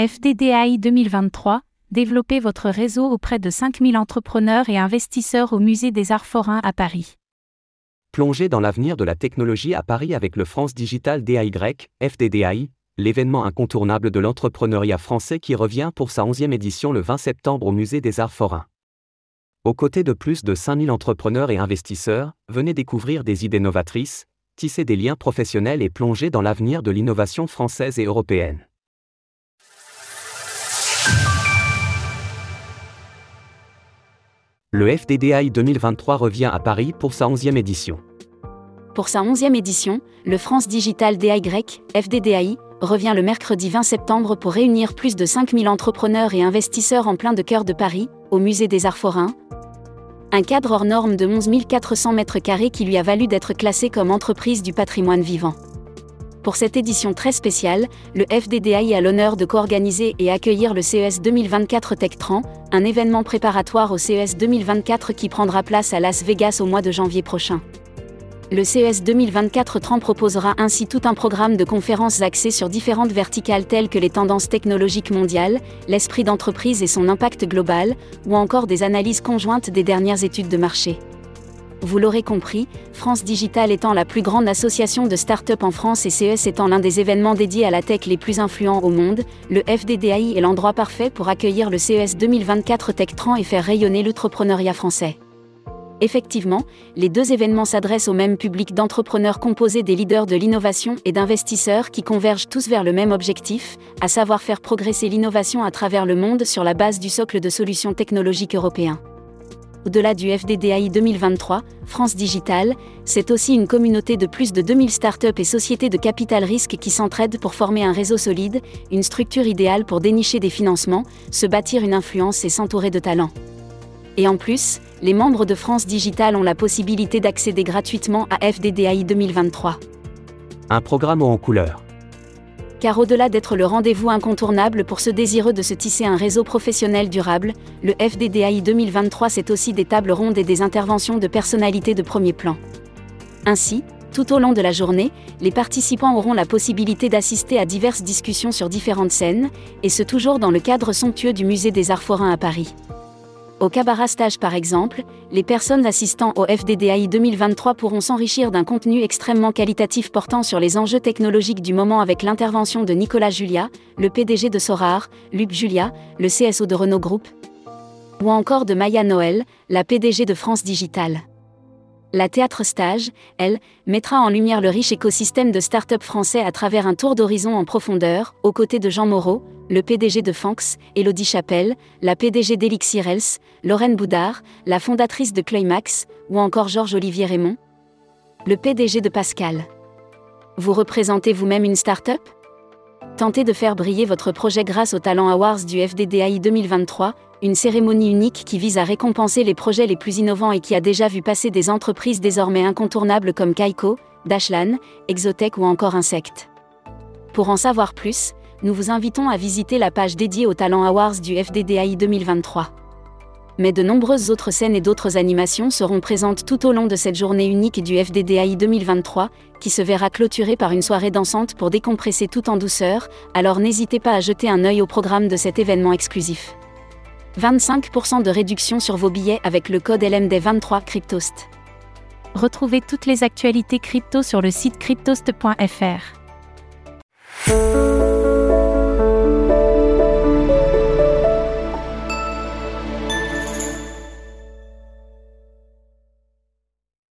FDDAI 2023, développez votre réseau auprès de 5000 entrepreneurs et investisseurs au Musée des Arts Forains à Paris. Plongez dans l'avenir de la technologie à Paris avec le France Digital DAY, FDDAI, l'événement incontournable de l'entrepreneuriat français qui revient pour sa 11e édition le 20 septembre au Musée des Arts Forains. Aux côtés de plus de 5000 entrepreneurs et investisseurs, venez découvrir des idées novatrices, tisser des liens professionnels et plonger dans l'avenir de l'innovation française et européenne. Le FDDI 2023 revient à Paris pour sa 11e édition. Pour sa 11e édition, le France Digital DAY, FDDI, revient le mercredi 20 septembre pour réunir plus de 5000 entrepreneurs et investisseurs en plein de cœur de Paris, au Musée des Arts Forains. Un cadre hors norme de 11 400 m2 qui lui a valu d'être classé comme entreprise du patrimoine vivant. Pour cette édition très spéciale, le FDDI a l'honneur de co-organiser et accueillir le CES 2024 TechTran, un événement préparatoire au CES 2024 qui prendra place à Las Vegas au mois de janvier prochain. Le CES 2024 TRAN proposera ainsi tout un programme de conférences axées sur différentes verticales telles que les tendances technologiques mondiales, l'esprit d'entreprise et son impact global, ou encore des analyses conjointes des dernières études de marché. Vous l'aurez compris, France Digital étant la plus grande association de start-up en France et CES étant l'un des événements dédiés à la tech les plus influents au monde, le FDDAI est l'endroit parfait pour accueillir le CES 2024 TechTran et faire rayonner l'entrepreneuriat français. Effectivement, les deux événements s'adressent au même public d'entrepreneurs composés des leaders de l'innovation et d'investisseurs qui convergent tous vers le même objectif, à savoir faire progresser l'innovation à travers le monde sur la base du socle de solutions technologiques européens. Au-delà du FDDAI 2023, France Digital, c'est aussi une communauté de plus de 2000 startups et sociétés de capital risque qui s'entraident pour former un réseau solide, une structure idéale pour dénicher des financements, se bâtir une influence et s'entourer de talents. Et en plus, les membres de France Digital ont la possibilité d'accéder gratuitement à FDDAI 2023. Un programme en couleur car au-delà d'être le rendez-vous incontournable pour ceux désireux de se tisser un réseau professionnel durable, le FDDAI 2023 c'est aussi des tables rondes et des interventions de personnalités de premier plan. Ainsi, tout au long de la journée, les participants auront la possibilité d'assister à diverses discussions sur différentes scènes, et ce toujours dans le cadre somptueux du Musée des Arts Forains à Paris. Au Cabaret Stage par exemple, les personnes assistant au FDDAI 2023 pourront s'enrichir d'un contenu extrêmement qualitatif portant sur les enjeux technologiques du moment avec l'intervention de Nicolas Julia, le PDG de Sorar, Luc Julia, le CSO de Renault Group, ou encore de Maya Noël, la PDG de France Digital. La Théâtre Stage, elle, mettra en lumière le riche écosystème de start-up français à travers un tour d'horizon en profondeur, aux côtés de Jean Moreau, le PDG de Fanx, Elodie Chapelle, la PDG d'Elixir Health, Lorraine Boudard, la fondatrice de Climax, ou encore Georges-Olivier Raymond, le PDG de Pascal. Vous représentez vous-même une start-up? Tentez de faire briller votre projet grâce au Talent Awards du FDDAI 2023, une cérémonie unique qui vise à récompenser les projets les plus innovants et qui a déjà vu passer des entreprises désormais incontournables comme Kaiko, Dashlan, Exotech ou encore Insect. Pour en savoir plus, nous vous invitons à visiter la page dédiée aux Talent Awards du FDDAI 2023. Mais de nombreuses autres scènes et d'autres animations seront présentes tout au long de cette journée unique du FDDAI 2023, qui se verra clôturée par une soirée dansante pour décompresser tout en douceur, alors n'hésitez pas à jeter un œil au programme de cet événement exclusif. 25% de réduction sur vos billets avec le code LMD23 Cryptost. Retrouvez toutes les actualités crypto sur le site cryptost.fr.